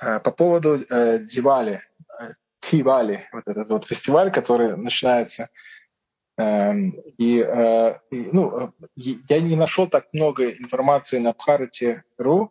по поводу э, Дивали, Тивали, вот этот вот фестиваль, который начинается. Эм, и, и ну, я не нашел так много информации на Bharati.ru,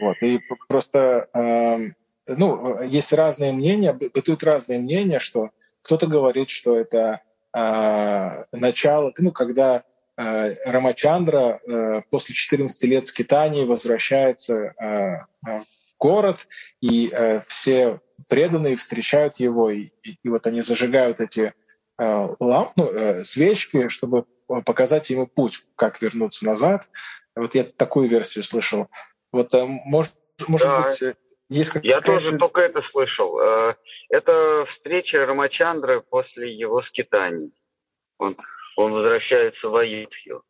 вот, и просто эм, ну, есть разные мнения, бытуют разные мнения, что кто-то говорит, что это э, начало, ну, когда э, Рамачандра э, после 14 лет скитаний возвращается э, город, и э, все преданные встречают его, и, и, и вот они зажигают эти э, ламп, ну, э, свечки, чтобы показать ему путь, как вернуться назад. Вот я такую версию слышал. Вот, э, может, может да. быть, есть Я тоже только это слышал. Э, это встреча Рамачандры после его скитаний. Он, он возвращается в Аюдхию.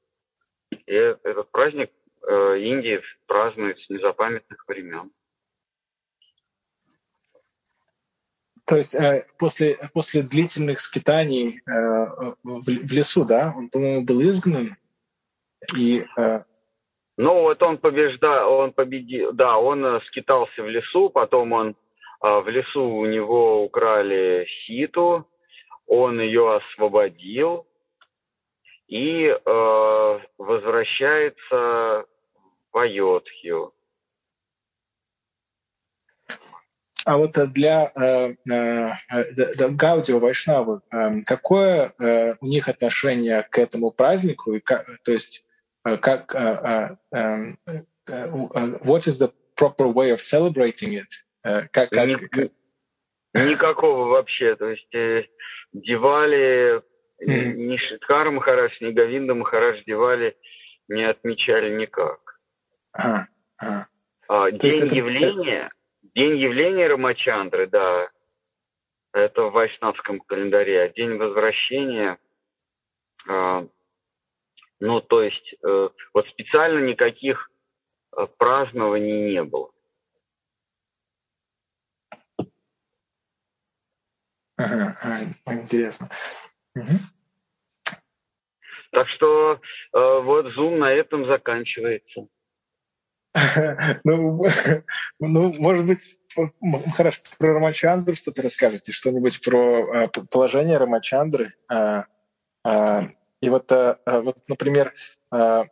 И этот праздник э, Индии празднует с незапамятных времен. То есть э, после, после длительных скитаний в, в лесу, да, он, по-моему, был изгнан, и ну вот он побеждал, он победил, да, он э, скитался в лесу, потом он а, в лесу у него украли ситу, он ее освободил и э, возвращается в Айотхию. А вот для э, э, Гаудио Вайшнавы э, какое э, у них отношение к этому празднику? И как, то есть как, um, what is the proper way of celebrating it? Как, как, Ни, Никакого вообще. То есть э, Дивали, mm-hmm. ни Шиткар Махарадж, ни Гавинда Махарадж Дивали не отмечали никак. Ага, ага. А, день это... явления, день явления Рамачандры, да, это в вайшнавском календаре, а день возвращения а, ну, то есть э, вот специально никаких э, празднований не было. Ага, интересно. Угу. Так что э, вот Zoom на этом заканчивается. Ну, ну, может быть, хорошо, про Рамачандру что-то расскажете, что-нибудь про э, положение Рамачандры. А, а, и вот, э, э, вот например, э,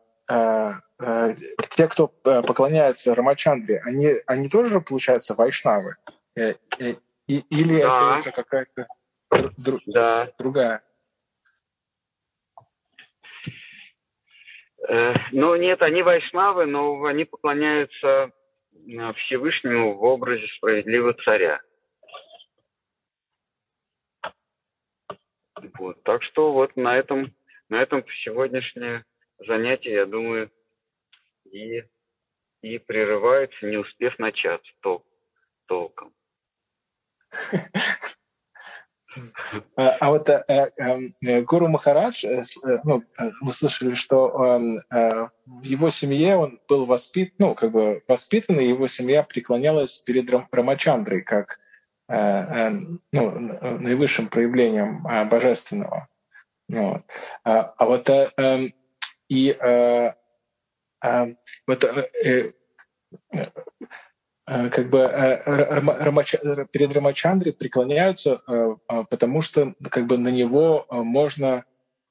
те, кто поклоняется Рамачандре, они, они тоже, получается, вайшнавы? Или да. это уже какая-то дру, да. другая? Ну нет, они вайшнавы, но они поклоняются Всевышнему в образе справедливого царя. Вот, так что вот на этом на этом сегодняшнее занятие, я думаю, и, и прерывается, не успев начаться тол толком. А, а вот э, э, эм, э, Гуру Махарадж, ну, мы слышали, что он, в его семье он был воспит, ну, как бы воспитан, и его семья преклонялась перед Рамачандрой как ну, наивысшим проявлением божественного. Вот. А, а вот э, э, и э, э, вот э, э, э как бы э, Рамач... перед Рамачандрой преклоняются, потому что как бы на него можно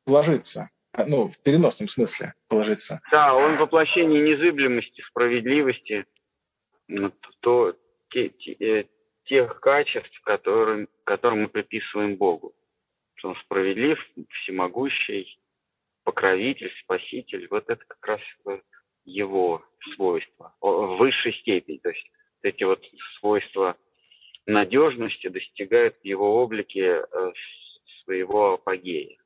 положиться, ну, в переносном смысле положиться. Да, он воплощение незыблемости, справедливости, то, те, те, тех качеств, которые, которые мы приписываем Богу что он справедлив, всемогущий, покровитель, спаситель. Вот это как раз его свойства в высшей степени. То есть эти вот свойства надежности достигают в его облике э, своего апогея.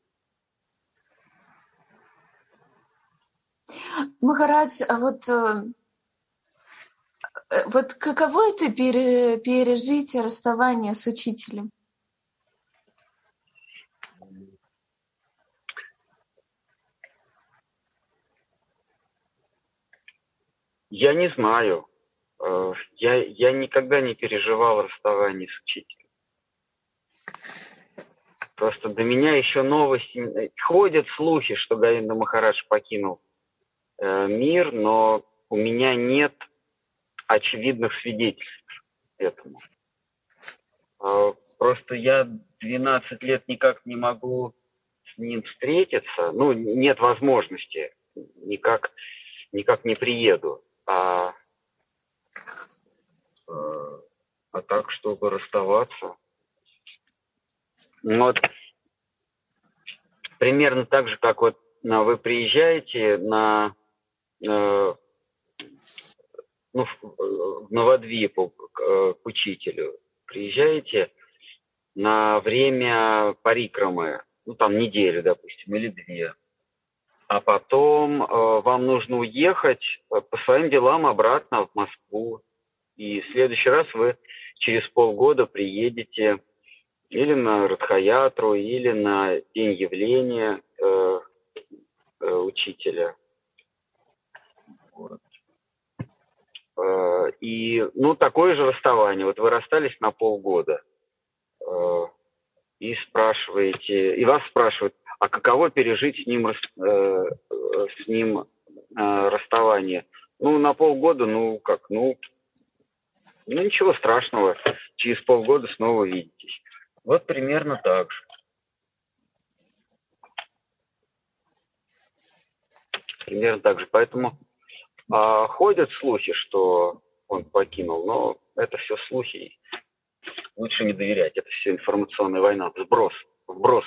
Махарадж, а вот, э, э, вот каково это пережить расставание с учителем? Я не знаю. Э, я, я никогда не переживал расставание с учителем. Просто до меня еще новости... Ходят слухи, что Говинда Махарадж покинул э, мир, но у меня нет очевидных свидетельств этому. А, просто я 12 лет никак не могу с ним встретиться. Ну, нет возможности. Никак, никак не приеду. А, а чтобы расставаться. Ну, вот примерно так же, как вот вы приезжаете на э, ну, в Новодвипу к, э, к учителю, приезжаете на время парикрамы, ну там неделю, допустим, или две, а потом э, вам нужно уехать э, по своим делам обратно в Москву, и в следующий раз вы через полгода приедете или на Радхаятру, или на день явления э, э, учителя. Вот. Э, и, ну, такое же расставание. Вот вы расстались на полгода э, и спрашиваете, и вас спрашивают, а каково пережить с ним, э, с ним расставание? Ну, на полгода, ну, как, ну, ну, ничего страшного, через полгода снова видитесь. Вот примерно так же. Примерно так же. Поэтому а ходят слухи, что он покинул, но это все слухи. Лучше не доверять. Это все информационная война. Сброс. Вброс.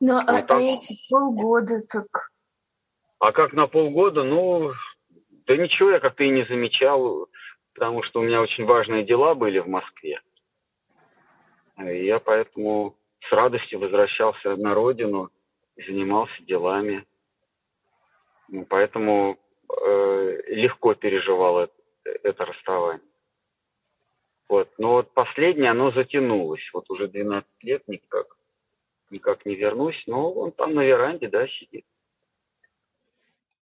Ну, а, вот а эти полгода как? А как на полгода? Ну, да ничего, я как-то и не замечал, потому что у меня очень важные дела были в Москве. И я поэтому с радостью возвращался на родину – занимался делами. Ну, поэтому э, легко переживал это, это расставание. Вот. Но вот последнее, оно затянулось. Вот уже 12 лет никак, никак не вернусь. Но он там на веранде, да, сидит.